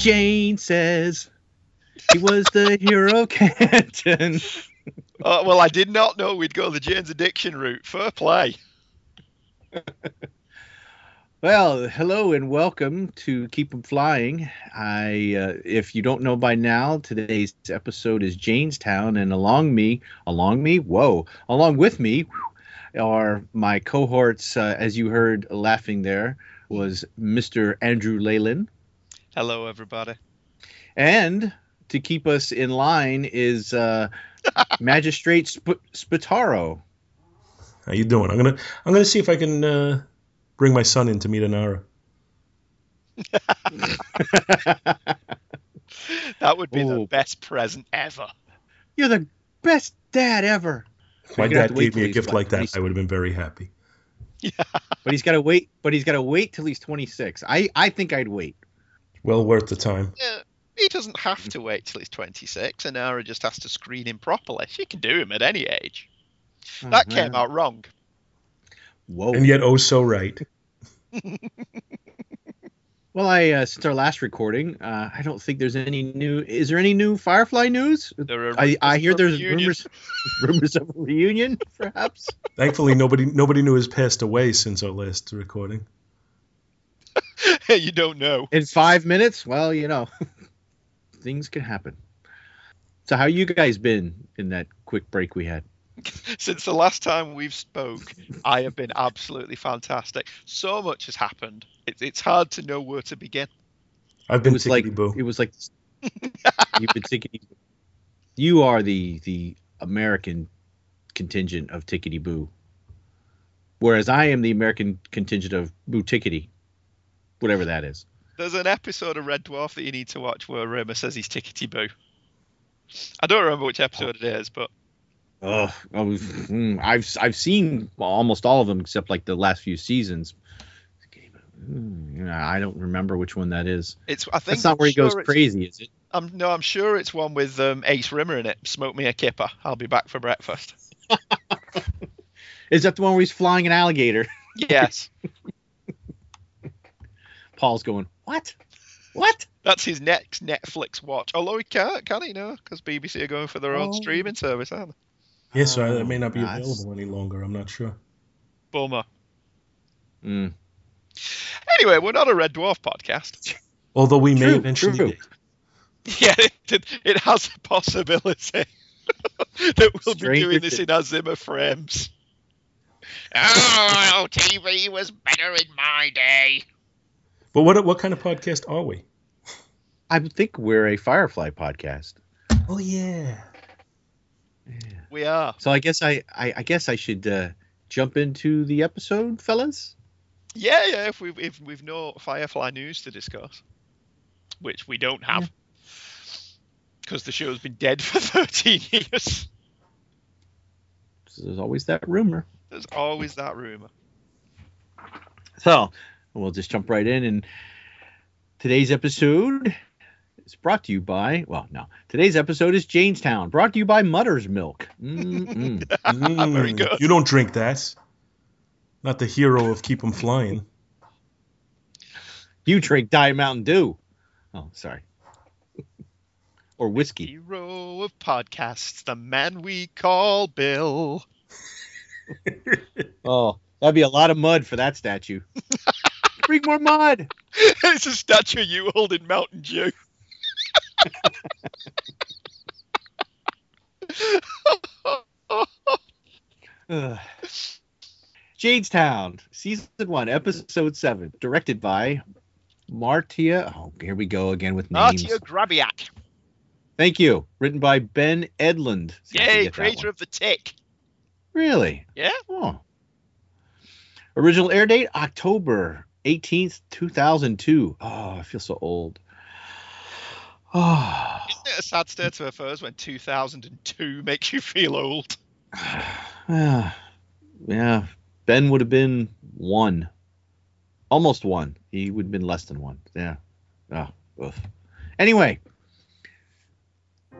Jane says he was the hero Canton. Uh, well, I did not know we'd go the Jane's Addiction route. Fair play. Well, hello and welcome to Keep 'em Flying. I, uh, if you don't know by now, today's episode is Jaynestown, and along me, along me, whoa, along with me, are my cohorts. Uh, as you heard laughing there, was Mr. Andrew Leyland, Hello, everybody. and to keep us in line is uh, Magistrate Sp- Spataro. How you doing? I'm gonna I'm gonna see if I can uh, bring my son in to meet Inara. That would be the best present ever. You're the best dad ever. If my You're gonna have dad gave me a gift what, like that, I would have been very happy. Yeah. But he's got to wait. But he's got to wait till he's 26. I I think I'd wait. Well worth the time. Yeah, he doesn't have to wait till he's 26. and Nara just has to screen him properly. She can do him at any age. That Oh, came out wrong. Whoa. And yet, oh so right. Well, I uh, since our last recording, uh, I don't think there's any new. Is there any new Firefly news? There are I, I hear there's reunion. rumors, rumors of a reunion, perhaps. Thankfully, nobody nobody knew has passed away since our last recording. you don't know. In five minutes, well, you know, things can happen. So, how you guys been in that quick break we had? Since the last time we've spoke, I have been absolutely fantastic. So much has happened. It, it's hard to know where to begin. I've It been was like tickety-boo. it was like you've been thinking. You are the the American contingent of Tickety Boo, whereas I am the American contingent of Boo Tickety, whatever that is. There's an episode of Red Dwarf that you need to watch where Rimmer says he's tickety boo. I don't remember which episode it is, but Oh, I've I've seen almost all of them except like the last few seasons. Hmm, I don't remember which one that is. it's. I think That's not where he I'm goes sure it's- crazy, is it? I'm no, I'm sure it's one with um, Ace Rimmer in it. Smoke me a kipper. I'll be back for breakfast. Is that the one where he's flying an alligator? Yes, Paul's going, what? What? that's his next Netflix watch. Although he can't, can he? No, because BBC are going for their own Oh. streaming service, aren't they? Yes, so that may not be that's- available any longer. I'm not sure. Bummer. Mm. Anyway, we're not a Red Dwarf podcast. Although we may True, eventually true. be. Yeah, it, it has a possibility that we'll be doing this Things. in our Zimmer frames. Oh, TV was better in my day. But what what kind of podcast are we? I think we're a Firefly podcast. Oh yeah. We are. So I guess I, I, I guess I should uh, jump into the episode, fellas. Yeah, yeah. If we've if we've no Firefly news to discuss, which we don't have, because the show's been dead for thirteen years. There's always that rumor. There's always that rumor. So we'll just jump right in. And today's episode is brought to you by, well, no, today's episode is Jaynestown, brought to you by Mudder's Milk. Mm-mm. Very Mm, good. You don't drink that. Not the hero of Keep 'em Flying. you drink Diet Mountain Dew. Oh, sorry. or whiskey. Hero of podcasts, the man we call Bill. Oh, that'd be a lot of mud for that statue. Bring more mud. it's a statue you holding Mountain Dew. Jaynestown, season one, episode seven, directed by Marita. Oh, here we go again with names. Marita Grabiak. Thank you. Written by Ben Edlund. See if I can Yay, creator of the Tick. Really? Yeah. Oh. Original air date October 18th, 2002. Oh, I feel so old. Oh. Isn't it a sad state of affairs when 2002 makes you feel old? yeah. yeah. Ben would have been one. Almost one. He would have been less than one. Yeah. Oh, oof. Anyway,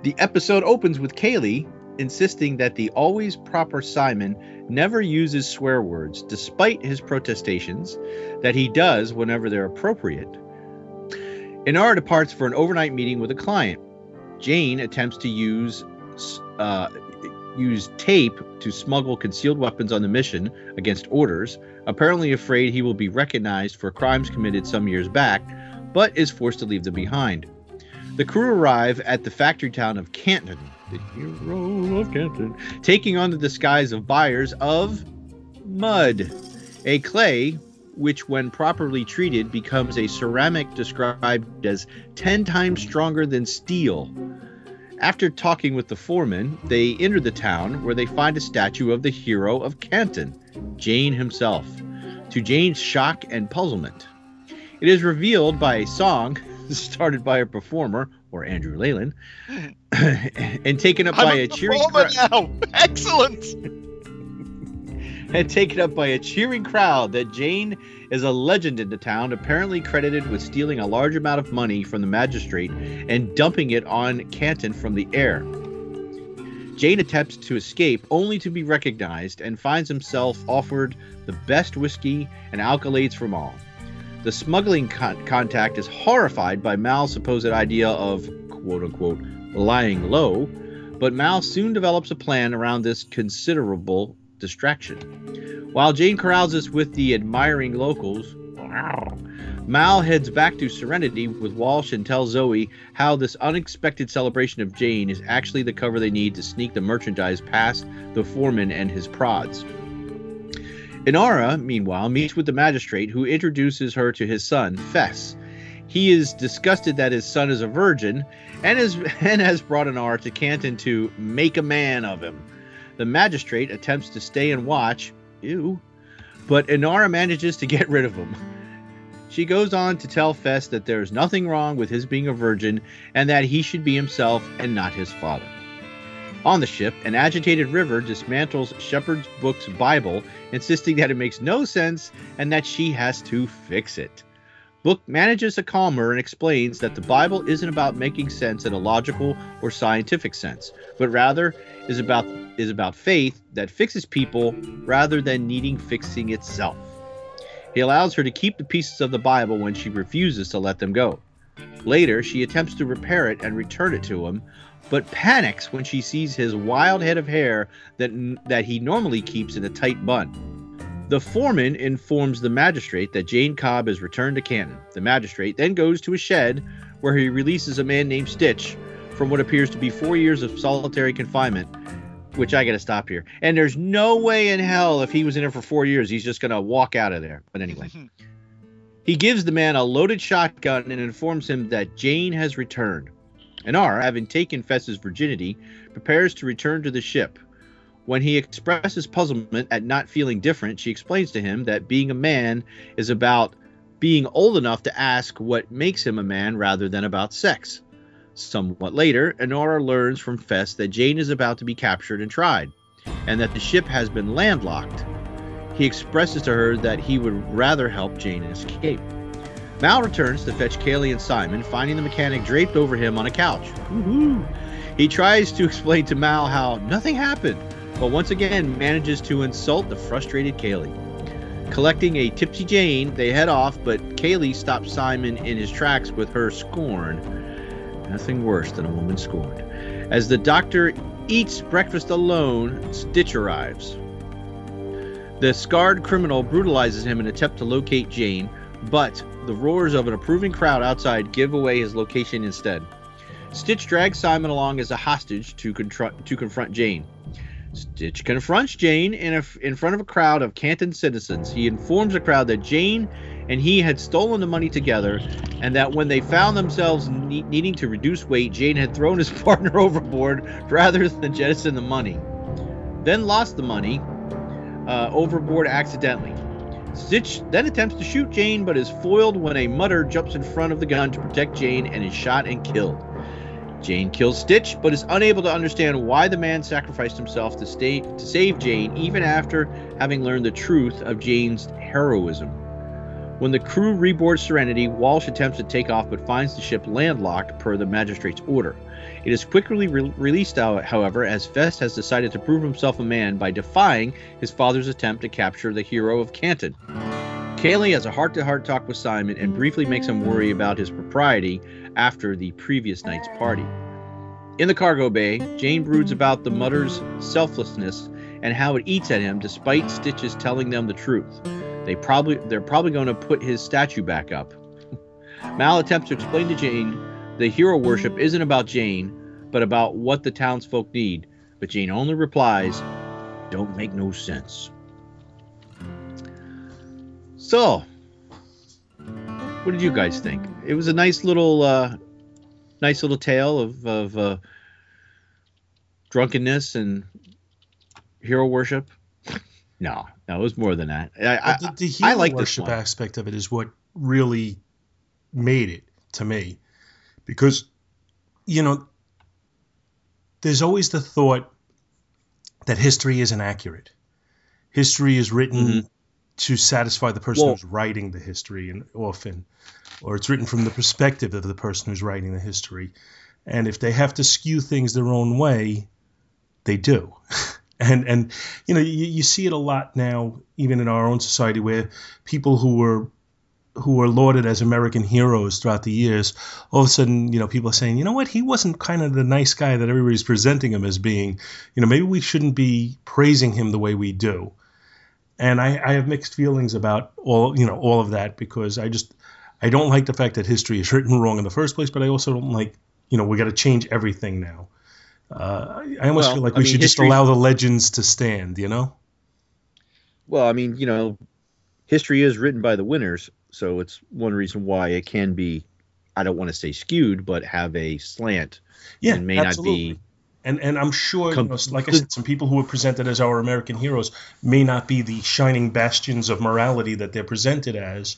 the episode opens with Kaylee insisting that the always proper Simon never uses swear words, despite his protestations that he does whenever they're appropriate. Inara departs for an overnight meeting with a client. Jayne attempts to use uh, use tape to smuggle concealed weapons on the mission against orders, apparently afraid he will be recognized for crimes committed some years back, but is forced to leave them behind. The crew arrive at the factory town of Canton, the hero of Canton, taking on the disguise of buyers of mud, a clay which, when properly treated, becomes a ceramic described as 10 times stronger than steel. After talking with the foreman, they enter the town where they find a statue of the hero of Canton, Jayne himself, to Jayne's shock and puzzlement. It is revealed by a song started by a performer, or Andrew Leyland, and taken up I'm by a a cheering crowd. now. Excellent. and taken up by a cheering crowd that Jayne is a legend in the town, apparently credited with stealing a large amount of money from the magistrate and dumping it on Canton from the air. Jayne attempts to escape only to be recognized and finds himself offered the best whiskey and accolades from all. The smuggling con- contact is horrified by Mal's supposed idea of quote unquote lying low, but Mal soon develops a plan around this considerable distraction. While Jayne carouses with the admiring locals, Mal heads back to Serenity with Wash and tells Zoe how this unexpected celebration of Jayne is actually the cover they need to sneak the merchandise past the foreman and his prods. Inara, meanwhile, meets with the magistrate who introduces her to his son, Fess. He is disgusted that his son is a virgin and, is, and has brought Inara to Canton to make a man of him. The magistrate attempts to stay and watch, ew, but Inara manages to get rid of him. She goes on to tell Fess that there is nothing wrong with his being a virgin and that he should be himself and not his father. On the ship, an agitated River dismantles Shepherd's Book's Bible, insisting that it makes no sense and that she has to fix it. Book manages to calm her and explains that the Bible isn't about making sense in a logical or scientific sense, but rather is about is about faith that fixes people rather than needing fixing itself. He allows her to keep the pieces of the Bible when she refuses to let them go. Later, she attempts to repair it and return it to him, but panics when she sees his wild head of hair that that he normally keeps in a tight bun. The foreman informs the magistrate that Jayne Cobb has returned to Canton. The magistrate then goes to a shed where he releases a man named Stitch from what appears to be four years of solitary confinement. Which I gotta stop here. And there's no way in hell if he was in there for four years, he's just gonna walk out of there. But anyway. He gives the man a loaded shotgun and informs him that Jayne has returned. Inara, having taken Fess's virginity, prepares to return to the ship. When he expresses puzzlement at not feeling different, she explains to him that being a man is about being old enough to ask what makes him a man rather than about sex. Somewhat later, Inara learns from Fess that Jayne is about to be captured and tried, and that the ship has been landlocked. He expresses to her that he would rather help Jayne escape. Mal returns to fetch Kaylee and Simon, finding the mechanic draped over him on a couch. Woohoo! He tries to explain to Mal how nothing happened, but once again manages to insult the frustrated Kaylee. Collecting a tipsy Jayne, they head off, but Kaylee stops Simon in his tracks with her scorn. Nothing worse than a woman scorned. As the doctor eats breakfast alone, Stitch arrives. The scarred criminal brutalizes him in an attempt to locate Jayne, but the roars of an approving crowd outside give away his location instead. Stitch drags Simon along as a hostage to, to confront Jayne. Stitch confronts Jayne in, in front of a crowd of Canton citizens. He informs the crowd that Jayne and he had stolen the money together, and that when they found themselves ne- needing to reduce weight, Jayne had thrown his partner overboard rather than jettison the money. Then lost the money uh, overboard accidentally. Stitch then attempts to shoot Jayne, but is foiled when a Mudder jumps in front of the gun to protect Jayne and is shot and killed. Jayne kills Stitch, but is unable to understand why the man sacrificed himself to stay to save Jayne, even after having learned the truth of Jayne's heroism. When the crew reboards Serenity, Wash attempts to take off but finds the ship landlocked per the magistrate's order. It is quickly re- released, out, however, as Fess has decided to prove himself a man by defying his father's attempt to capture the hero of Canton. Kaylee has a heart to heart talk with Simon and briefly makes him worry about his propriety after the previous night's party. In the cargo bay, Jayne broods about the Mudder's selflessness and how it eats at him despite Stitch's telling them the truth. They probably they're probably going to put his statue back up. Mal attempts to explain to Jayne the hero worship isn't about Jayne, but about what the townsfolk need. But Jayne only replies, "Don't make no sense." So, what did you guys think? It was a nice little, uh, nice little tale of of uh, drunkenness and hero worship. No, no, it was more than that. I, I, the, the I like worship aspect of it is what really made it to me, because you know there's always the thought that history isn't accurate. History is written Mhm. to satisfy the person Well- who's writing the history, and often, or it's written from the perspective of the person who's writing the history. And if they have to skew things their own way, they do. and and you know you, you see it a lot now, even in our own society, where people who were who were lauded as American heroes throughout the years, all of a sudden, you know, people are saying, you know what, he wasn't kind of the nice guy that everybody's presenting him as being. You know, maybe we shouldn't be praising him the way we do. And I, I have mixed feelings about all, you know, all of that because I just, I don't like the fact that history is written wrong in the first place, but I also don't like, you know, we got to change everything now. Uh, I almost Well, feel like I we mean, should just allow the legends to stand, you know? Well, I mean, you know, history is written by the winners, so it's one reason why it can be. I don't want to say skewed, but have a slant Yeah, and may absolutely. not be. And and I'm sure, Com- you know, like I said, some people who are presented as our American heroes may not be the shining bastions of morality that they're presented as.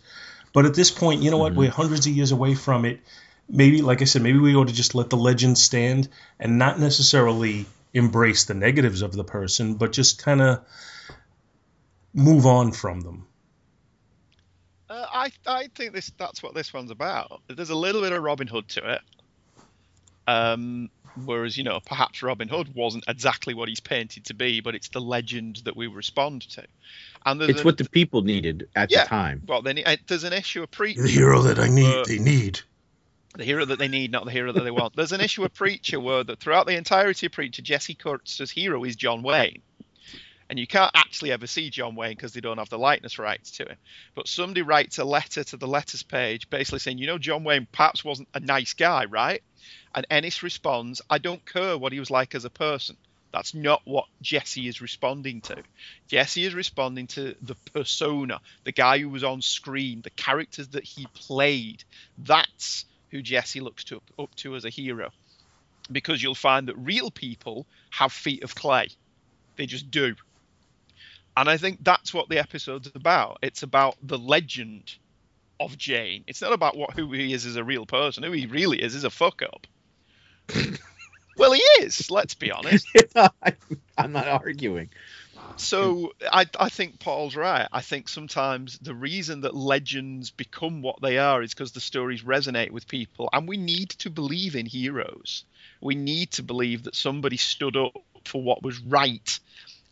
But at this point, you know what? Mhm. We're hundreds of years away from it. Maybe, like I said, maybe we ought to just let the legend stand and not necessarily embrace the negatives of the person, but just kind of move on from them. Uh, I I think this that's what this one's about. There's a little bit of Robin Hood to it. Um, whereas you know perhaps Robin Hood wasn't exactly what he's painted to be, but it's the legend that we respond to. And It's an- what the people needed at Yeah. the time. well then uh, there's an issue of preacher. The hero that I need, Uh, they need. the hero that they need, not the hero that they want. There's an issue of Preacher where that throughout the entirety of Preacher, Jesse Custer's hero is John Wayne. And you can't actually ever see John Wayne because they don't have the likeness rights to him. But somebody writes a letter to the letters page basically saying, you know, John Wayne perhaps wasn't a nice guy, right? And Ennis responds, I don't care what he was like as a person. That's not what Jesse is responding to. Jesse is responding to the persona, the guy who was on screen, the characters that he played. That's who Jesse looks to, up to as a hero. Because you'll find that real people have feet of clay. They just do. And I think that's what the episode's about. It's about the legend of Jayne. It's not about what who he is as a real person. Who he really is is a fuck up. well, he is. Let's be honest. I'm not arguing. So I, I think Paul's right. I think sometimes the reason that legends become what they are is because the stories resonate with people, and we need to believe in heroes. We need to believe that somebody stood up for what was right.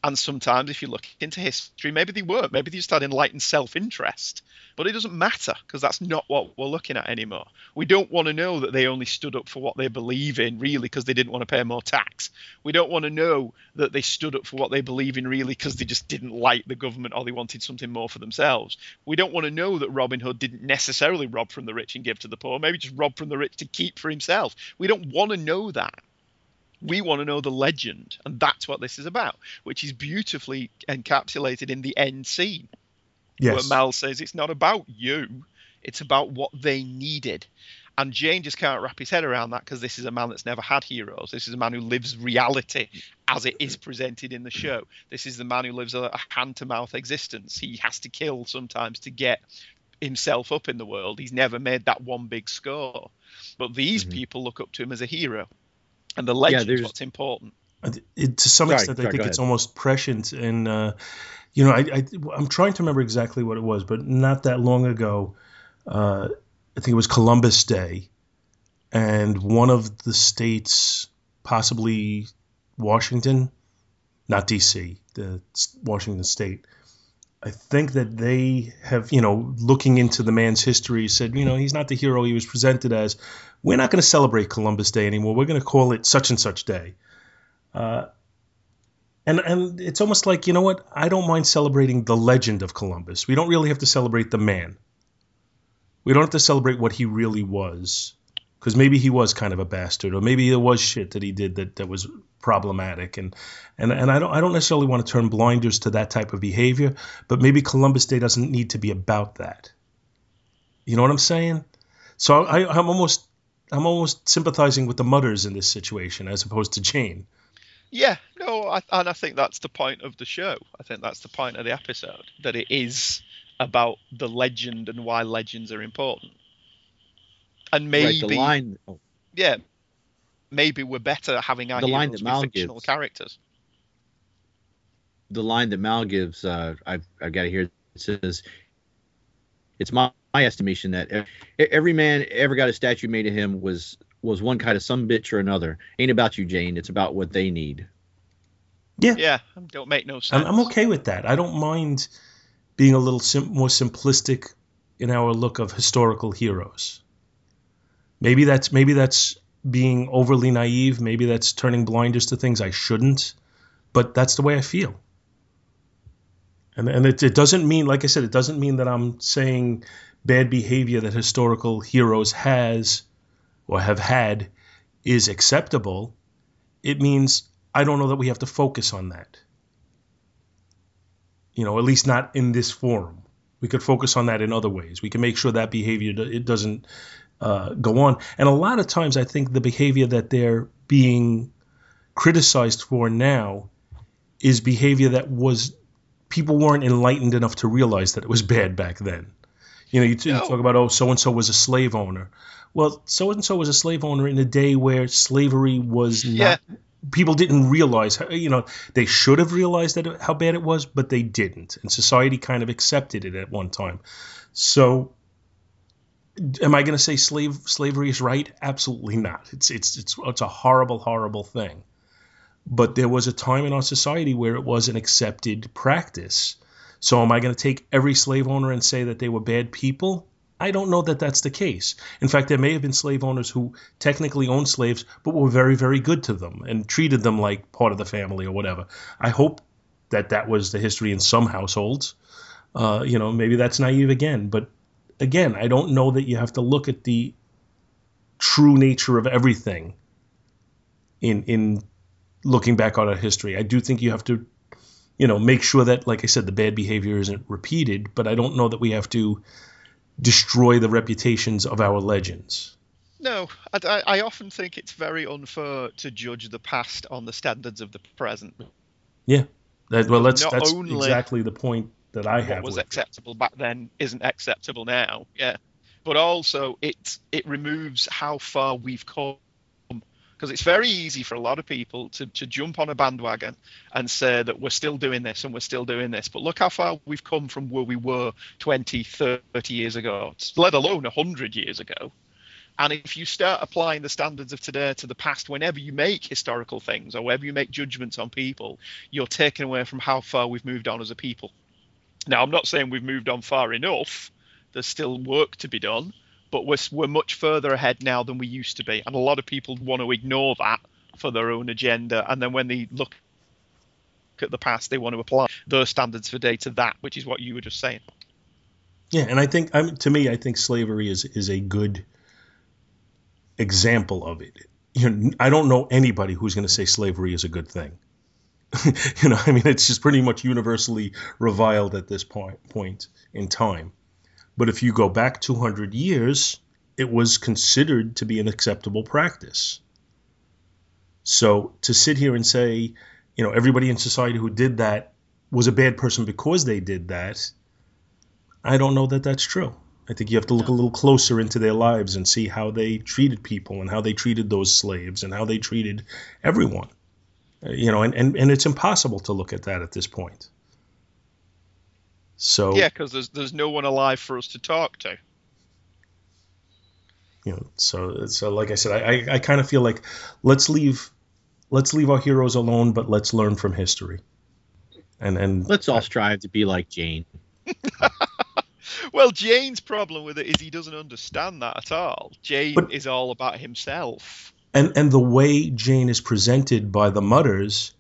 And sometimes, if you look into history, maybe they weren't. Maybe they just had enlightened self-interest. But it doesn't matter because that's not what we're looking at anymore. We don't want to know that they only stood up for what they believe in, really, because they didn't want to pay more tax. We don't want to know that they stood up for what they believe in, really, because they just didn't like the government or they wanted something more for themselves. We don't want to know that Robin Hood didn't necessarily rob from the rich and give to the poor, maybe just rob from the rich to keep for himself. We don't want to know that. We want to know the legend, and that's what this is about, which is beautifully encapsulated in the end scene where Mal says it's not about you, it's about what they needed. And Jayne just can't wrap his head around that because this is a man that's never had heroes. This is a man who lives reality as it is presented in the show. This is the man who lives a, hand to mouth existence. He has to kill sometimes to get himself up in the world. He's never made that one big score. But these Mhm. people look up to him as a hero. And the legend is there's- what's important. it, to some Sorry, extent, I think it's ahead. almost prescient. And uh, you know, I, I I'm trying to remember exactly what it was, but not that long ago, uh, I think it was Columbus Day, and one of the states, possibly Washington, not D.C., the Washington State, I think that they have, you know, looking into the man's history, said, you know, he's not the hero he was presented as. We're not going to celebrate Columbus Day anymore. We're going to call it such and such day. Uh, and and it's almost like, you know what? I don't mind celebrating the legend of Columbus. We don't really have to celebrate the man. We don't have to celebrate what he really was because maybe he was kind of a bastard, or maybe there was shit that he did that, that was problematic, and and and I don't I don't necessarily want to turn blinders to that type of behavior, but maybe Columbus Day doesn't need to be about that. You know what I'm saying? So I, I'm almost I'm almost sympathizing with the Mudders in this situation as opposed to Jayne. Yeah, no, I, and I think that's the point of the show. I think that's the point of the episode that it is about the legend and why legends are important and maybe right, the line. Oh. Yeah, maybe we're better having our the line that Mal fictional gives, characters. The line that Mal gives, uh, I've I've got to hear. It says, "It's my, my estimation that every man ever got a statue made of him was was one kind of some bitch or another. Ain't about you, Jayne. It's about what they need." Yeah, yeah, don't make no sense. I'm, I'm okay with that. I don't mind being a little sim- more simplistic in our look of historical heroes. Maybe that's maybe that's being overly naive. Maybe that's turning blinders to things I shouldn't. But that's the way I feel. And and it, it doesn't mean, like I said, it doesn't mean that I'm saying bad behavior that historical heroes has or have had is acceptable. It means I don't know that we have to focus on that. You know, at least not in this forum. We could focus on that in other ways. We can make sure that behavior it doesn't uh, go on. And a lot of times, I think the behavior that they're being criticized for now is behavior that was people weren't enlightened enough to realize that it was bad back then. You know, you, t- no. you talk about oh, so and so was a slave owner. Well, so and so was a slave owner in a day where slavery was not. People didn't realize, how, you know, they should have realized that how bad it was, but they didn't, and society kind of accepted it at one time. So am I going to say slave slavery is right? Absolutely not. It's it's it's it's a horrible horrible thing. But there was a time in our society where it was an accepted practice. So am I going to take every slave owner and say that they were bad people? I don't know that that's the case. In fact, there may have been slave owners who technically owned slaves but were very very good to them and treated them like part of the family or whatever. I hope that that was the history in some households. Uh, you know, maybe that's naive again, but again, I don't know that you have to look at the true nature of everything in in looking back on our history. I do think you have to, you know, make sure that, like I said, the bad behavior isn't repeated. But I don't know that we have to destroy the reputations of our legends. No, I, I often think it's very unfair to judge the past on the standards of the present. Yeah, that, well, that's that's exactly the point that I have. What was acceptable back then isn't acceptable now. Yeah, but also it it removes how far we've come because it's very easy for a lot of people to, to jump on a bandwagon and say that we're still doing this and we're still doing this. But look how far we've come from where we were 20, 30 years ago, let alone 100 years ago. And if you start applying the standards of today to the past, whenever you make historical things or whenever you make judgments on people, you're taken away from how far we've moved on as a people. Now, I'm not saying we've moved on far enough. There's still work to be done, but we're, we're much further ahead now than we used to be. And a lot of people want to ignore that for their own agenda. And then when they look at the past, they want to apply those standards for data that, which is what you were just saying. Yeah, and I think I to me, I think slavery is is a good example of it. You know, I don't know anybody who's going to say slavery is a good thing. you know, I mean, it's just pretty much universally reviled at this point point in time. But if you go back 200 years, it was considered to be an acceptable practice. So to sit here and say, you know, everybody in society who did that was a bad person because they did that, I don't know that that's true. I think you have to look a little closer into their lives and see how they treated people and how they treated those slaves and how they treated everyone you know, and, and, and it's impossible to look at that at this point. So yeah, because there's there's no one alive for us to talk to. You know, so so like I said, I I, I kind of feel like let's leave let's leave our heroes alone, but let's learn from history. And and Let's all strive to be like Jayne. Well, Jayne's problem with it is he doesn't understand that at all. Jayne But- is all about himself. And and the way Jayne is presented by the Mudders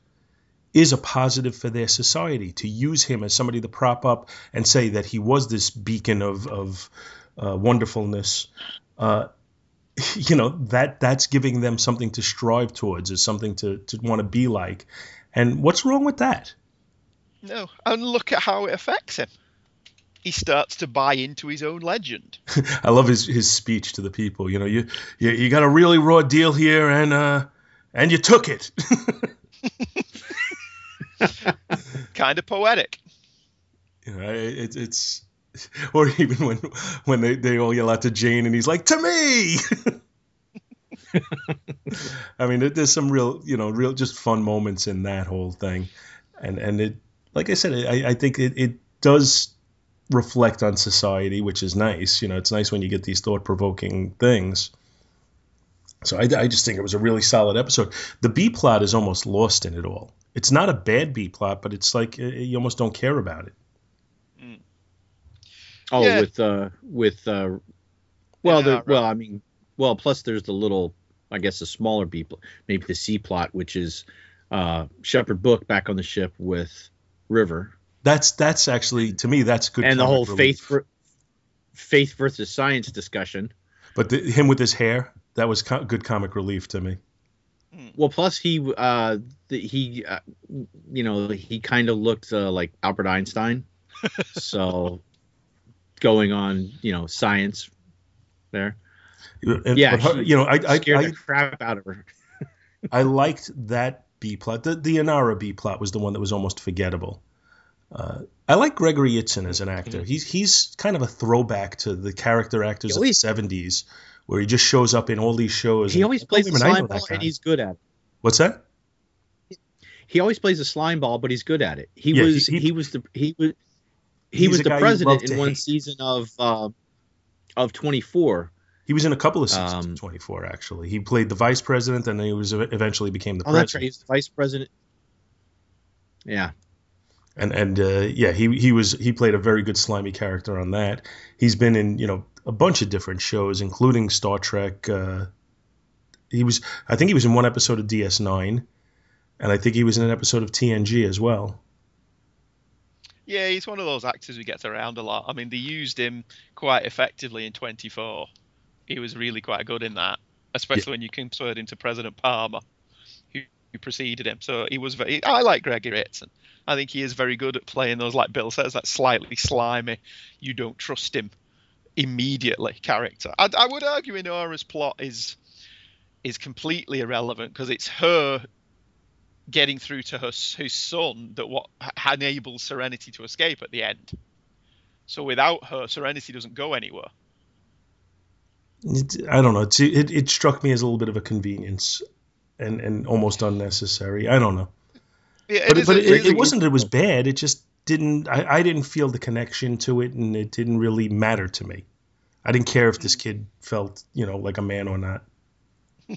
is a positive for their society. To use him as somebody to prop up and say that he was this beacon of of uh, wonderfulness, uh, you know that that's giving them something to strive towards, is something to to want to be like. And what's wrong with that? No, and look at how it affects him. He starts to buy into his own legend. I love his his speech to the people. You know, you you, you got a really raw deal here, and uh, and you took it. Kind of poetic. You know, it, it's or even when when they, they all yell out to Jayne and he's like to me. I mean, there- there's some real you know real just fun moments in that whole thing, and and it like I said, I, I think it, it does reflect on society, which is nice. You know, it's nice when you get these thought provoking things. So I, I just think it was a really solid episode. The B plot is almost lost in it all. It's not a bad B plot, but it's like uh, you almost don't care about it. Oh, Yeah. with uh, with uh, well, Yeah, the, right. well, I mean, well, plus there's the little, I guess, a smaller B, plot, maybe the C plot, which is uh, Shepherd Book back on the ship with River, That's that's actually to me that's good. and the whole relief. faith ver- faith versus science discussion. But the, him with his hair, that was co- good comic relief to me. Well, plus he, uh, the, he, uh, you know, he kind of looked uh, like Albert Einstein, so going on, you know, science there. And- Yeah, but her- he you know, I I, Scared I the crap out of her. I liked that B plot. The the Inara B plot was the one that was almost forgettable. Uh, I like Gregory Itzin as an actor. He's he's kind of a throwback to the character actors He of the seventies, where he just shows up in all these shows. He and- always plays the a slime ball, and he's good at it. What's that? He always plays a slime ball, but he's good at it. He Yeah, was he- he, he- was the he was he was the president in one hate. season of uh, of 24. He was in a couple of seasons Um, of 24, actually. He played the vice president, and then he was eventually became the Oh, that's right. He's the vice president. Yeah. And and uh, yeah, he he was he played a very good slimy character on that. He's been in you know a bunch of different shows, including Star Trek. Uh, he was I think he was in one episode of DS9, and I think he was in an episode of TNG as well. Yeah, he's one of those actors who gets around a lot. I mean, they used him quite effectively in 24. He was really quite good in that, especially when you compared him to President Palmer, who, preceded him. So he was very. I like Gregory Itzin. I think he is very good at playing those, like Bill says, that slightly slimy, you don't trust him immediately character. I, I would argue Inara's plot is is completely irrelevant because it's her getting through to her his son that what enables Serenity to escape at the end. So without her, Serenity doesn't go anywhere. I don't know. It it struck me as a little bit of a convenience, and and almost unnecessary. I don't know. Yeah, but but a- it, is it wasn't that it was bad. It just didn't. I, I didn't feel the connection to it, and it didn't really matter to me. I didn't care if this kid felt you know like a man or not.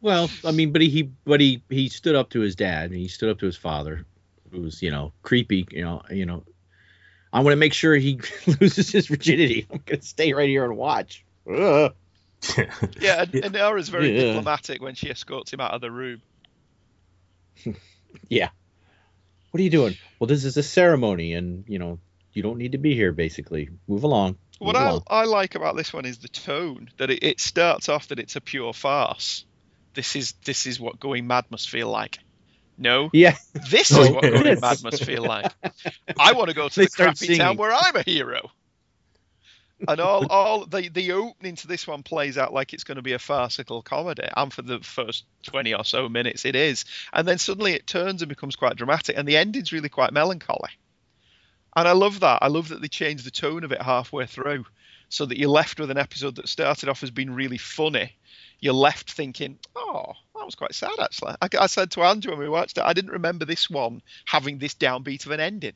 Well, I mean, but he, he but he he stood up to his dad and he stood up to his father, who was you know creepy. You know, you know. I want to make sure he loses his virginity. I'm gonna stay right here and watch. Ugh. Yeah, and, and Nora's very Yeah. diplomatic when she escorts him out of the room. Yeah. What are you doing? Well, this is a ceremony, and you know you don't need to be here. Basically, move along. What move I, along. I like about this one is the tone that it, it starts off that it's a pure farce. This is this is what going mad must feel like. No, Yeah, this is what going mad must feel like. I want to go to They the crappy town where I'm a hero. And all, all the the opening to this one plays out like it's going to be a farcical comedy, and for the first twenty or so minutes it is, and then suddenly it turns and becomes quite dramatic, and the ending's really quite melancholy. And I love that. I love that they changed the tone of it halfway through, so that you're left with an episode that started off as being really funny. You're left thinking, "Oh, that was quite sad, actually." I, I said to Andrew when we watched it, I didn't remember this one having this downbeat of an ending.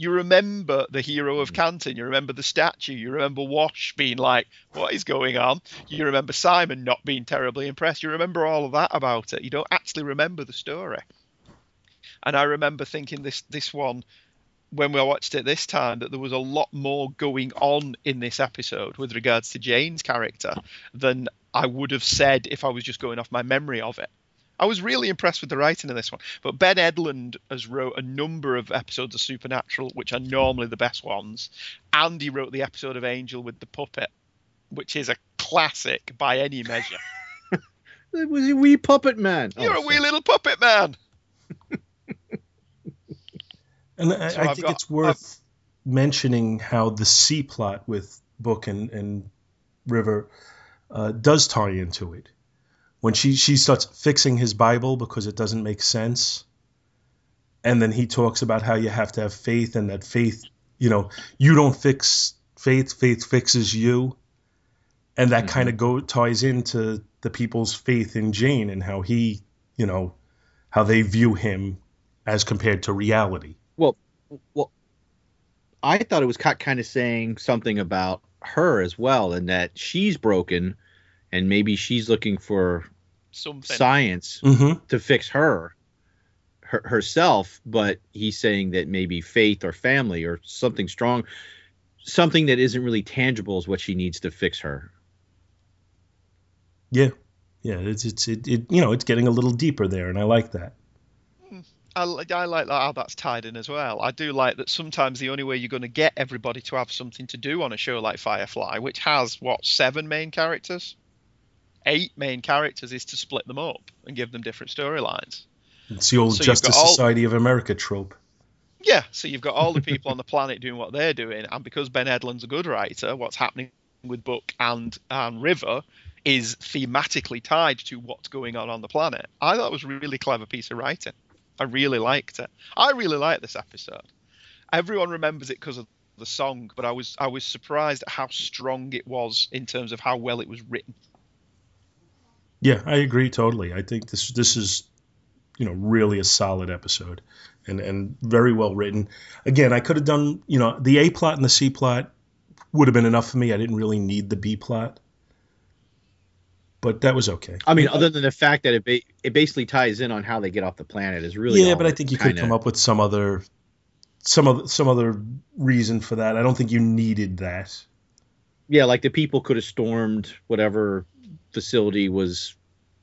You remember the hero of hmm. Canton. You remember the statue. You remember Wash being like, "What is going on?" You remember Simon not being terribly impressed. You remember all of that about it. You don't actually remember the story. And I remember thinking this this one when we watched it this time that there was a lot more going on in this episode with regards to Jayne's character than I would have said if I was just going off my memory of it. I was really impressed with the writing in this one. But Ben Edlund has wrote a number of episodes of Supernatural, which are normally the best ones, and he wrote the episode of Angel with the puppet, which is a classic by any measure. It was a wee puppet man. You're Oh, a wee little puppet man. And I, So I think got- it's worth mentioning how the C plot with Book and, and River uh, does tie into it. When she, she starts fixing his Bible because it doesn't make sense, and then he talks about how you have to have faith and that faith, you know, you don't fix faith, faith fixes you. And that Mhm. kind of go ties into the people's faith in Jayne and how he, you know, how they view him as compared to reality. Well, well, I thought it was kind of saying something about her as well, and that she's broken, and maybe she's looking for Something. science Mm-hmm. to fix her, her herself. But he's saying that maybe faith or family or something strong, something that isn't really tangible, is what she needs to fix her. Yeah, yeah. It's it's it, it you know it's getting a little deeper there, and I like that. I, I like that how that's tied in as well. I do like that sometimes the only way you're going to get everybody to have something to do on a show like Firefly, which has what seven main characters, eight main characters, is to split them up and give them different storylines. It's the old So Justice all- Society of America trope. Yeah, so you've got all the people on the planet doing what they're doing, and because Ben Edlund's a good writer, what's happening with Book and and River is thematically tied to what's going on on the planet. I thought it was a really clever piece of writing. I really liked it. I really liked this episode. Everyone remembers it because of the song, but I was I was surprised at how strong it was in terms of how well it was written. Yeah, I agree totally. I think this this is you know really a solid episode, and and very well written. Again, I could have done you know the A plot and the C plot would have been enough for me. I didn't really need the B plot, but that was okay. I mean, other than the fact that it ba- it basically ties in on how they get off the planet is really yeah, but I think you could kinda- come up with some other some other some other reason for that. I don't think you needed that. Yeah, like the people could have stormed whatever facility was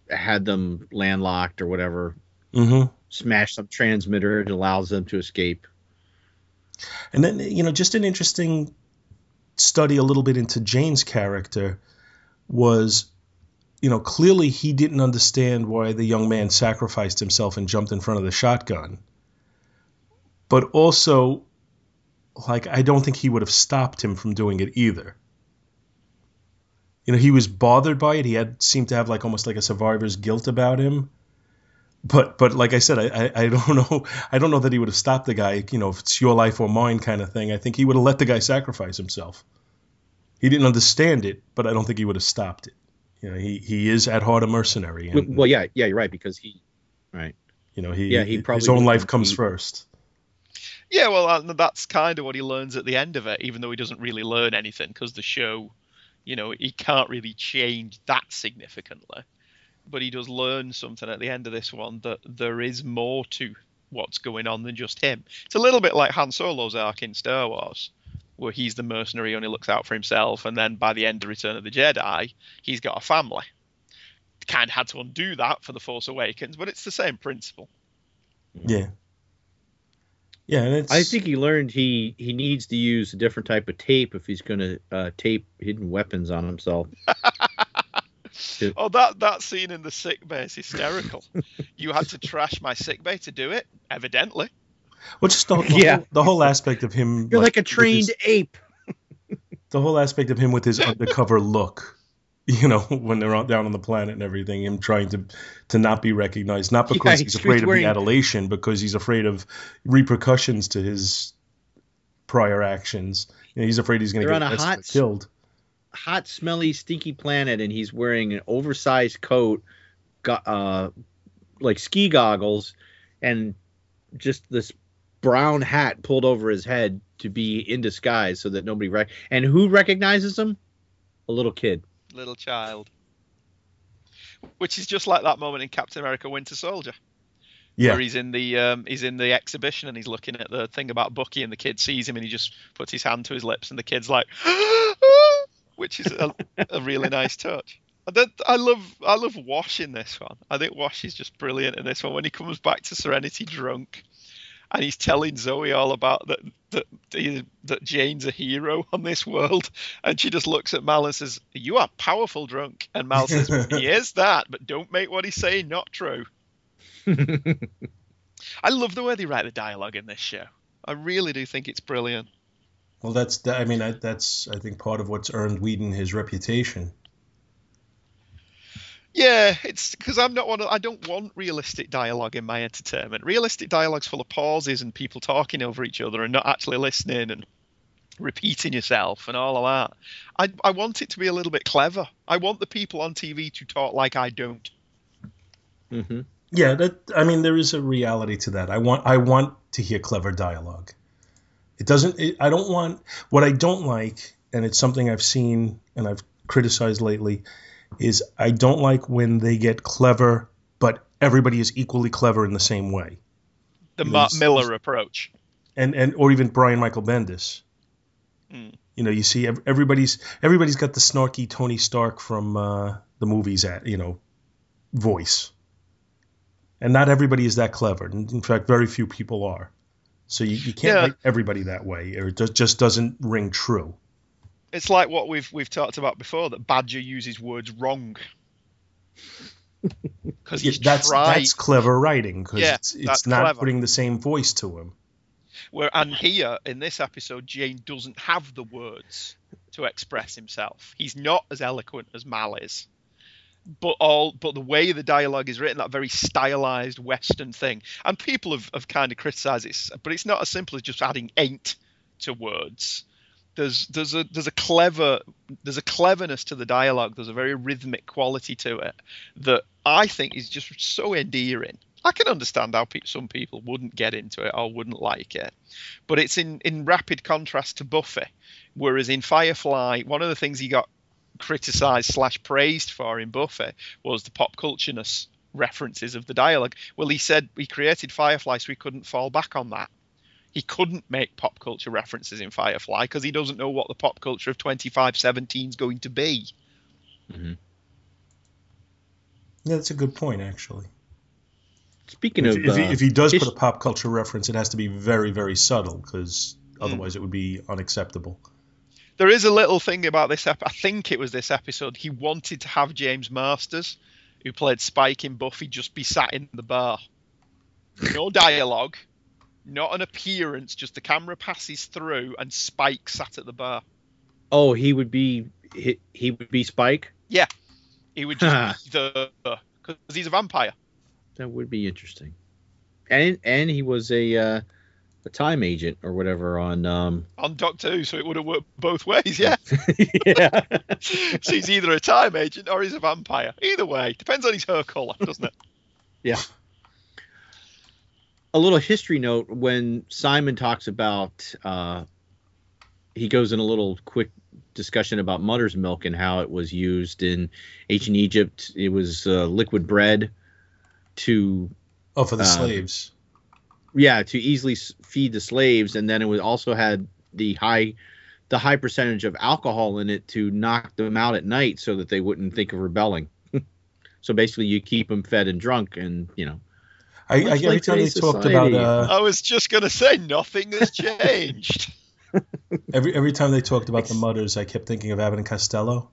had them landlocked or whatever, Mm-hmm. smashed some transmitter that allows them to escape. And then, you know, just an interesting study a little bit into Jayne's character was, you know, clearly he didn't understand why the young man sacrificed himself and jumped in front of the shotgun. But also, like, I don't think he would have stopped him from doing it either. You know, he was bothered by it. He had seemed to have like almost like a survivor's guilt about him but but like I said, I, I I don't know I don't know that he would have stopped the guy. You know, if it's your life or mine kind of thing. I think he would have let the guy sacrifice himself. He didn't understand it, but I don't think he would have stopped it. You know, he he is at heart a mercenary, and Well, yeah, yeah, you're right because he, right. you know he yeah, he probably his probably own wouldn't life comes he- first. Yeah, well, that's kind of what he learns at the end of it, even though he doesn't really learn anything because the show, you know, he can't really change that significantly. But he does learn something at the end of this one that there is more to what's going on than just him. It's a little bit like Han Solo's arc in Star Wars, where he's the mercenary, only looks out for himself, and then by the end of Return of the Jedi, he's got a family. Kind of had to undo that for The Force Awakens, but it's the same principle. Yeah, yeah, and I think he learned he he needs to use a different type of tape if he's going to uh, tape hidden weapons on himself. Oh, that that scene in the sick bay is hysterical. you had to trash my sick bay to do it, evidently. well, just the, the, Yeah. whole, the whole aspect of him. You're like a with his- trained ape. the whole aspect of him with his undercover look you know when they're out down on the planet and everything him trying to to not be recognized not because Yeah, he's afraid of the adulation because he's afraid of repercussions to his prior actions you know, he's afraid he's going to get on a hot killed hot, smelly, stinky planet, and he's wearing an oversized coat, uh, like ski goggles, and just this brown hat pulled over his head to be in disguise so that nobody rec- and who recognizes him? A little kid. Little child. Which is just like that moment in Captain America Winter Soldier. Yeah. where he's in the um, he's in the exhibition and he's looking at the thing about Bucky and the kid sees him and he just puts his hand to his lips and the kid's like, which is a, a really nice touch. I, I love I love Wash in this one. I think Wash is just brilliant in this one when he comes back to Serenity drunk and he's telling Zoe all about that that that Jayne's a hero on this world, and she just looks at Mal and says, "You are powerful drunk," and Mal says, "He is that, but don't make what he's saying not true." I love the way they write the dialogue in this show. I really do think it's brilliant. Well, that's I mean that's I think part of what's earned Whedon his reputation. Yeah, it's because I'm not one. Of, I don't want realistic dialogue in my entertainment. Realistic dialogue's full of pauses and people talking over each other and not actually listening and repeating yourself and all of that. I I want it to be a little bit clever. I want the people on TV to talk like I don't. hmm Yeah, that I mean there is a reality to that. I want I want to hear clever dialogue. It doesn't it, I don't want what I don't like and it's something I've seen and I've criticized lately is I don't like when they get clever but everybody is equally clever in the same way. The Miller approach. And and or even Brian Michael Bendis. Mm. You know, you see everybody's everybody's got the snarky Tony Stark from uh, the movies at, you know, voice. And not everybody is that clever. In fact, very few people are. So you, you can't Yeah. make everybody that way, or it just doesn't ring true. It's like what we've we've talked about before that Badger uses words wrong. Because he's that's tried. that's clever writing because Yeah, it's, it's not clever. putting the same voice to him. Where and here in this episode, Jayne doesn't have the words to express himself. He's not as eloquent as Mal is. But all but the way the dialogue is written, that very stylized Western thing, and people have, have kind of criticised it, but it's not as simple as just adding ain't to words. There's there's a there's a clever there's a cleverness to the dialogue. There's a very rhythmic quality to it that I think is just so endearing. I can understand how pe- some people wouldn't get into it or wouldn't like it, but it's in in rapid contrast to Buffy. Whereas in Firefly, one of the things he got criticized slash praised for in Buffy was the pop cultureness references of the dialogue. Well, he said he created Firefly so he couldn't fall back on that. He couldn't make pop culture references in Firefly because he doesn't know what the pop culture of 2517 is going to be. Yeah, that's a good point, actually. Speaking If, of, if, he, uh, if he does put a pop culture reference, it has to be very, very subtle because otherwise it would be unacceptable. There is a little thing about this. Ep- I think it was this episode. He wanted to have James Marsters, who played Spike in Buffy, just be sat in the bar. No dialogue, not an appearance. Just the camera passes through, and Spike sat at the bar. oh, he would be he, he would be Spike. Yeah, he would just be the because he's a vampire. That would be interesting. And and he was a uh, a time agent or whatever on um on Doctor Who, so it would have worked both ways. Yeah, yeah. so he's either a time agent or he's a vampire. Either way, depends on his hair color, doesn't it? A little history note when Simon talks about uh, he goes in a little quick discussion about mother's milk and how it was used in ancient Egypt. It was uh, liquid bread to Oh, for the Uh, slaves. yeah to easily feed the slaves, and then it was also had the high the high percentage of alcohol in it to knock them out at night so that they wouldn't think of rebelling. so basically, you keep them fed and drunk, and you know. I, I, every time they today's talked about uh, I was just gonna say nothing has changed. every every time they talked about the Mudders, I kept thinking of Abbott and Costello.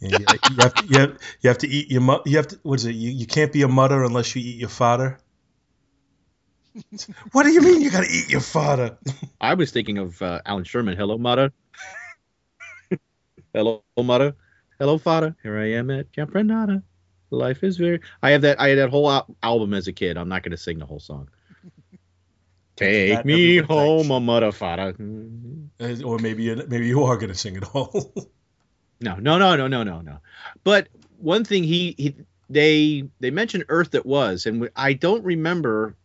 You, you, you have to, you, have, you have to eat your mu- you have to what is it? You, you can't be a mutter unless you eat your fodder. what do you mean you got to eat your fodder? I was thinking of uh, Allan Sherman. Hello, Mata. Hello, Mata. Hello, Fada. Here I am at Camp Granada. Life is very. I have that. I had that whole al- album as a kid. I'm not going to sing the whole song. Take me home, a. Uh, Or maybe you- maybe you are going to sing it all. No, no, no, no, no, no, no. But one thing he, he they they mentioned Earth that was, and I don't remember,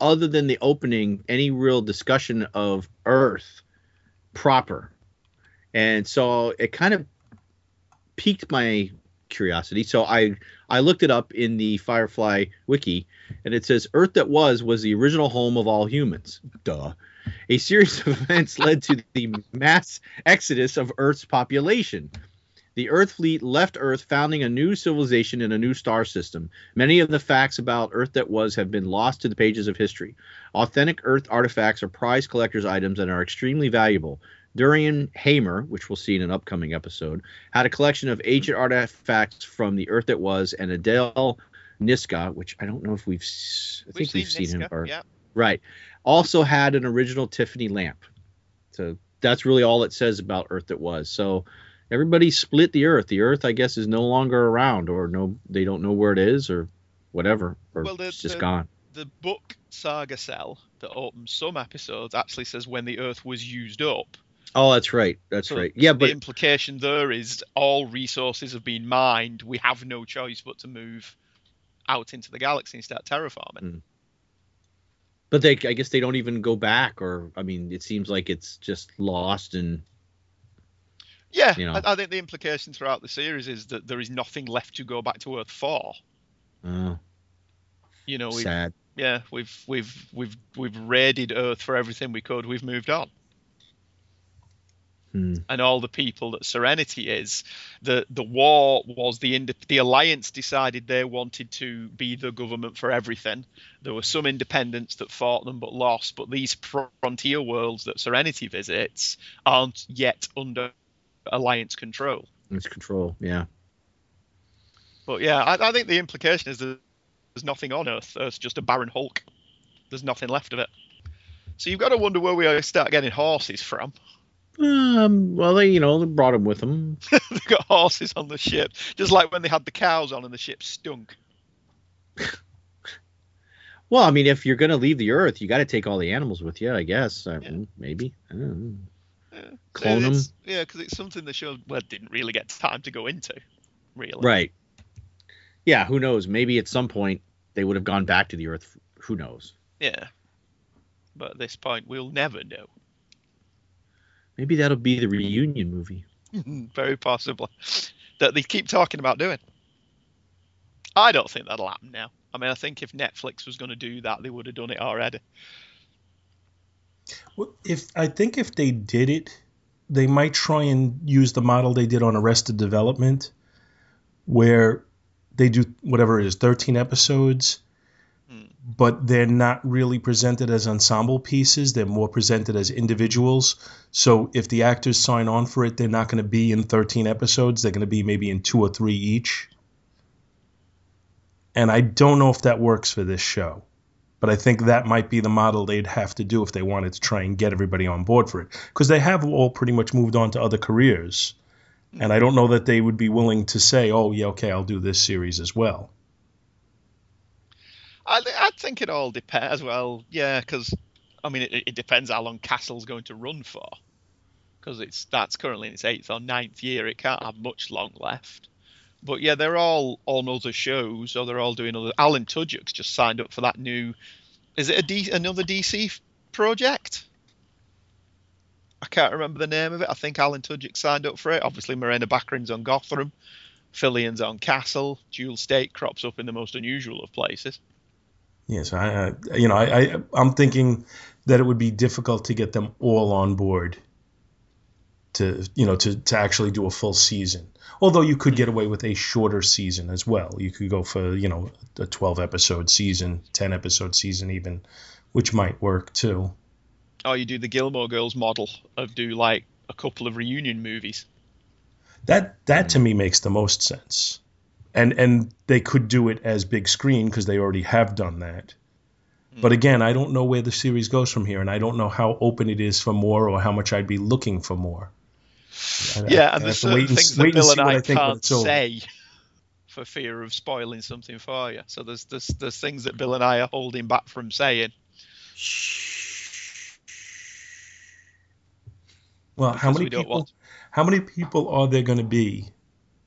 other than the opening, any real discussion of Earth proper, and so it kind of piqued my curiosity. So I I looked it up in the Firefly wiki, and it says Earth that was was the original home of all humans. Duh. A series of events led to the mass exodus of Earth's population. The Earth fleet left Earth, founding a new civilization in a new star system. Many of the facts about Earth that was have been lost to the pages of history. Authentic Earth artifacts are prized collector's items and are extremely valuable. Durran Haymer, which we'll see in an upcoming episode, had a collection of ancient artifacts from the Earth that was, and Adelai Niska, which I don't know if we've, I think we've seen him. Or, Yeah. Right. Also had an original Tiffany lamp. So that's really all it says about Earth that was. So everybody split the Earth. The Earth, I guess, is no longer around, or no, they don't know where it is, or whatever, or Well, the- it's just the- gone. The book Saga Cell that opens some episodes actually says when the Earth was used up. Oh, that's right. That's So right. Yeah, but the implication there is all resources have been mined. We have no choice but to move out into the galaxy and start terraforming. but they, I guess, they don't even go back, or I mean, it seems like it's just lost and Yeah, You know. I, I think the implication throughout the series is that there is nothing left to go back to Earth for. uh, You know, we sad. yeah, we've we've we've we've raided Earth for everything we could. We've moved on. Hmm. and all the people that Serenity is. The the war was the ind- the alliance decided they wanted to be the government for everything. There were some independents that fought them but lost. But these frontier worlds that Serenity visits aren't yet under alliance control. It's control. Yeah. But yeah, I, I think the implication is that there's nothing on Earth. Earth's just a barren hulk. There's nothing left of it. So you've got to wonder where we start getting horses from. Um. Well, they, you know, they brought him with them. They've got horses on the ship, just like when they had the cows on and the ship stunk. Well, I mean, if you're gonna leave the Earth, you got to take all the animals with you. I guess. I Yeah. mean, maybe. I don't know. Yeah. Clone 'em? It's- Yeah, because it's something the show well didn't really get time to go into, really. Right. Yeah. Who knows? Maybe at some point they would have gone back to the Earth. Who knows? Yeah. But at this point, we'll never know. Maybe that'll be the reunion movie. Very possibly. That they keep talking about doing. I don't think that'll happen now. I mean, I think if Netflix was going to do that, they would have done it already. Well, If I think if they did it, they might try and use the model they did on Arrested Development, where they do whatever it is, 13 episodes. But they're not really presented as ensemble pieces. They're more presented as individuals. So if the actors sign on for it, they're not going to be in 13 episodes. They're going to be maybe in two or three each. And I don't know if that works for this show. But I think that might be the model they'd have to do if they wanted to try and get everybody on board for it. Because they have all pretty much moved on to other careers. And I don't know that they would be willing to say, oh, yeah, okay, I'll do this series as well. I, I think it all depends. Well, yeah, because I mean, it, it depends how long Castle's going to run for. Because it's that's currently in its eighth or ninth year. It can't have much long left. But yeah, they're all on other shows, or they're all doing other. Alan Tudyk's just signed up for that new. Is it a D, another DC project? I can't remember the name of it. I think Alan Tudyk signed up for it. Obviously, Morena Baccarin's on Gotham. Fillion's on Castle. Jewel Staite crops up in the most unusual of places. Yes, I, I you know, I, I, I'm thinking that it would be difficult to get them all on board to, you know, to, to actually do a full season. Although you could get mm-hmm. away with a shorter season as well. You could go for, you know, a 12 episode season, 10 episode season even, which might work too. or you do the Gilmore Girls model of do like a couple of reunion movies. That that to mm-hmm. me makes the most sense. And and they could do it as big screen because they already have done that. But hmm. again, I don't know where the series goes from here, and I don't know how open it is for more or how much I'd be looking for more. I- I- yeah, I and there's have to certain and things that Bill and I think can't say for fear of spoiling something for you. So there's there's there's things that Bill and I are holding back from saying. Well, how many we people? want- How many people are there going to be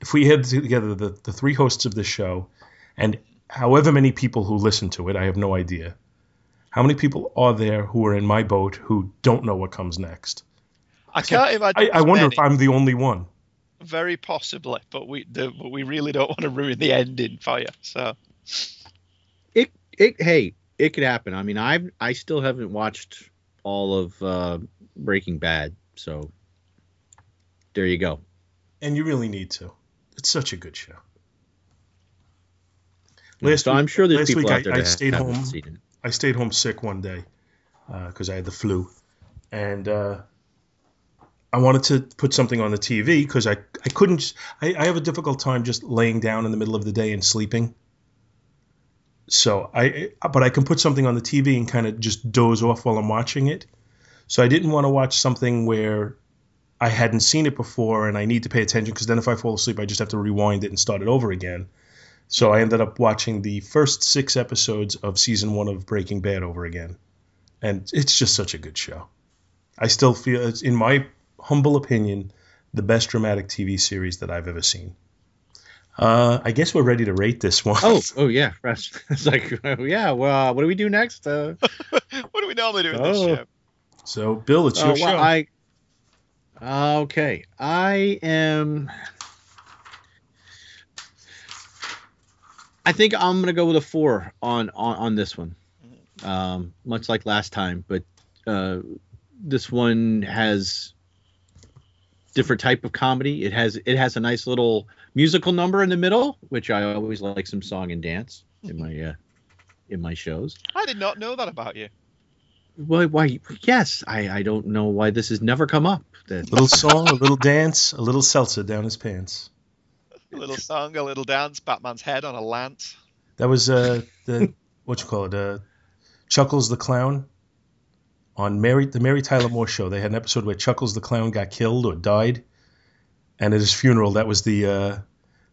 if we had together the, the three hosts of this show, and however many people who listen to it? I have no idea. How many people are there who are in my boat who don't know what comes next? I can't imagine. I, I wonder many. if I'm the only one. very possibly, but we the, but we really don't want to ruin the ending for you. So It it hey, it could happen. I mean, I I still haven't watched all of uh, Breaking Bad, so there you go. And you really need to. It's such a good show. Last week- I'm sure there's people week out I- there I stayed home. I stayed home sick one day because I had the flu, and uh, I wanted to put something on the TV because I I couldn't. I, I have a difficult time just laying down in the middle of the day and sleeping. So I but I can put something on the TV and kind of just doze off while I'm watching it. So I didn't want to watch something where I hadn't seen it before and I need to pay attention because then if I fall asleep I just have to rewind it and start it over again. So I ended up watching the first six episodes of season one of Breaking Bad over again, and it's just such a good show. I still feel it's, in my humble opinion, the best dramatic TV series that I've ever seen. Uh, I guess we're ready to rate this one. Oh, oh yeah. It's like, oh, yeah. Well, uh, what do we do next? Uh, what do we normally do in this Oh. show? so Bill, it's your uh, show. I okay. I am. I think I'm gonna go with a four on on, on this one, um, much like last time. But uh, this one has different type of comedy. It has it has a nice little musical number in the middle, which I always like some song and dance in my uh, in my shows. I did not know that about you. Why? Why? Yes, I I don't know why this has never come up. That little song, a little dance, a little seltzer down his pants. A little song, a little dance, Batman's head on a lance. That was uh the what you call it uh Chuckles the clown on Mary the Mary Tyler Moore show. They had an episode where Chuckles the clown got killed or died, and at his funeral, that was the uh,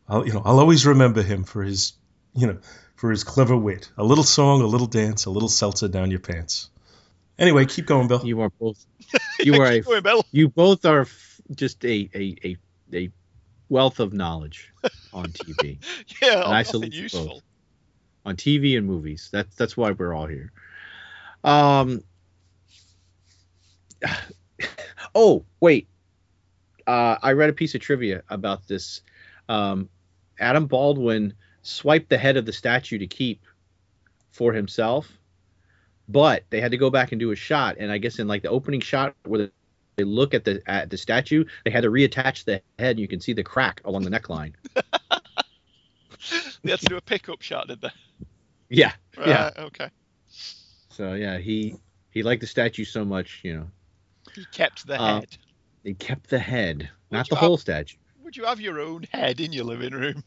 I'll, you know I'll always remember him for his you know for his clever wit. A little song, a little dance, a little seltzer down your pants. Anyway, keep going, Bill. you are both. You are a going, Bill. you both are f- just a a a, a wealth of knowledge on TV, Yeah, And I salute useful. both. on TV and movies. That's that's why we're all here. Um. Oh wait, uh, I read a piece of trivia about this. Um, Adam Baldwin swiped the head of the statue to keep for himself, but they had to go back and do a shot. And I guess in like the opening shot where they look at the at the statue, they had to reattach the head. And you can see the crack along the neckline. They had to do a pickup shot, did they? Yeah. Right, Yeah. okay. So yeah, he he liked the statue so much, you know, He kept the Uh, head. he kept the head, not the have- whole statue. Would you have your own head in your living room?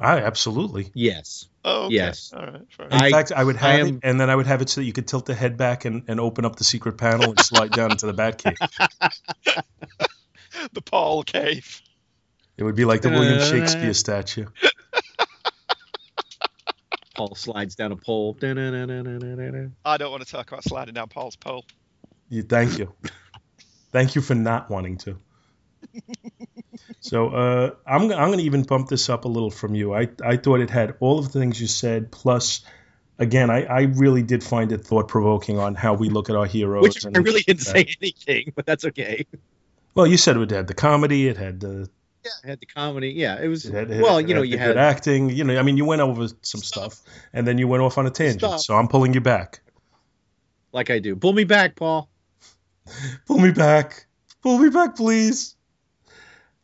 I absolutely. Yes. Oh, okay. Yes. All right. Fair In. I- fact, I would I have am- it, and then I would have it so that you could tilt the head back and, and open up the secret panel and slide down into the bat cave. the Paul cave. It would be like the William Shakespeare statue. Paul slides down a pole. I don't want to talk about sliding down Paul's pole. You, thank you. Thank you for not wanting to. So uh, I'm I'm going to even bump this up a little from you. I I thought it had all of the things you said, plus, again, I, I really did find it thought provoking on how we look at our heroes. Which and- I really didn't say anything, but that's okay. Well, you said it had the comedy, it had the Yeah, it had the comedy. Yeah, it was. it had, it well, had- you know, you had acting. You know, I mean, you went over some stuff, and then you went off on a tangent. Stuff. So I'm pulling you back. like I do. Pull me back, Paul. pull me back pull me back please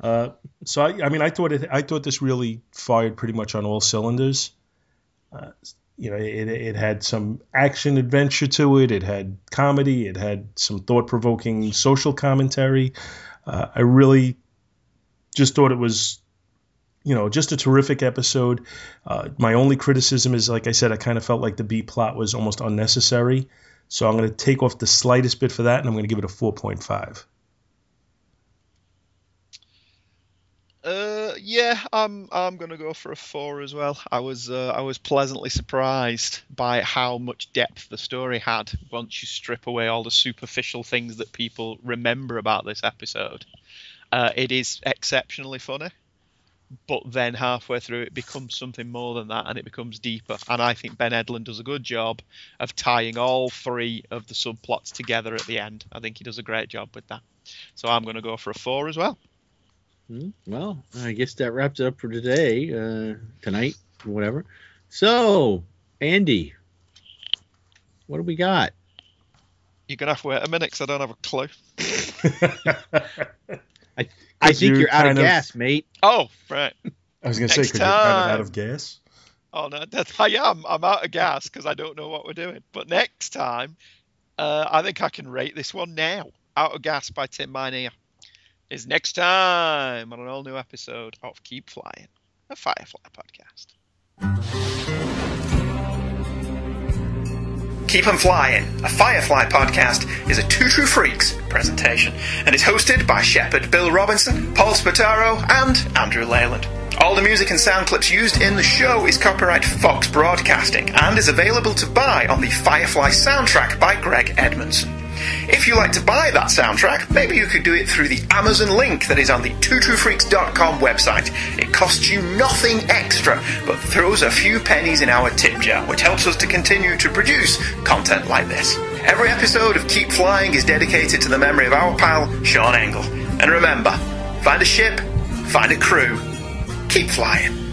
uh, so I, I mean i thought it i thought this really fired pretty much on all cylinders. Uh, you know it, it had some action adventure to it. It had comedy. It had some thought-provoking social commentary. Uh, i really just thought it was you know just a terrific episode. Uh, my only criticism is like i said i kind of felt like the b plot was almost unnecessary. So I'm going to take off the slightest bit for that, and I'm going to give it a 4.5. Uh, yeah, I'm I'm gonna go for a four as well. I was uh, I was pleasantly surprised by how much depth the story had once you strip away all the superficial things that people remember about this episode. Uh, it is exceptionally funny, but then halfway through it becomes something more than that, and it becomes deeper. And I think Ben Edlund does a good job of tying all three of the subplots together at the end. I think he does a great job with that. So I'm gonna go for a four as well. Hmm, Well, I guess that wraps it up for today, uh, tonight, whatever. So, Andy, what do we got? You're gonna have to wait a minute because I don't have a clue. I think you're you're, out of kind of- because, mate. Oh, right. I was going to say because you're kind of out of gas. Oh no, that, I am. I'm out of gas because I don't know what we're doing. But next time, uh, I think I can rate this one now. Out of gas by Tim Minear is next time on an all new episode of Keep Flying, a Firefly podcast. Keep 'em Flying, a Firefly podcast, is a Two True Freaks presentation and is hosted by Shepard Bill Robinson, Paul Spataro, and Andrew Leyland. All the music and sound clips used in the show is copyright Fox Broadcasting and is available to buy on the Firefly soundtrack by Greg Edmondson. If you like to buy that soundtrack, maybe you could do it through the Amazon link that is on the twotruefreaks.com website. It costs you nothing extra, but throws a few pennies in our tip jar, which helps us to continue to produce content like this. Every episode of Keep Flying is dedicated to the memory of our pal, Sean Engel. And remember, find a ship, find a crew, keep flying.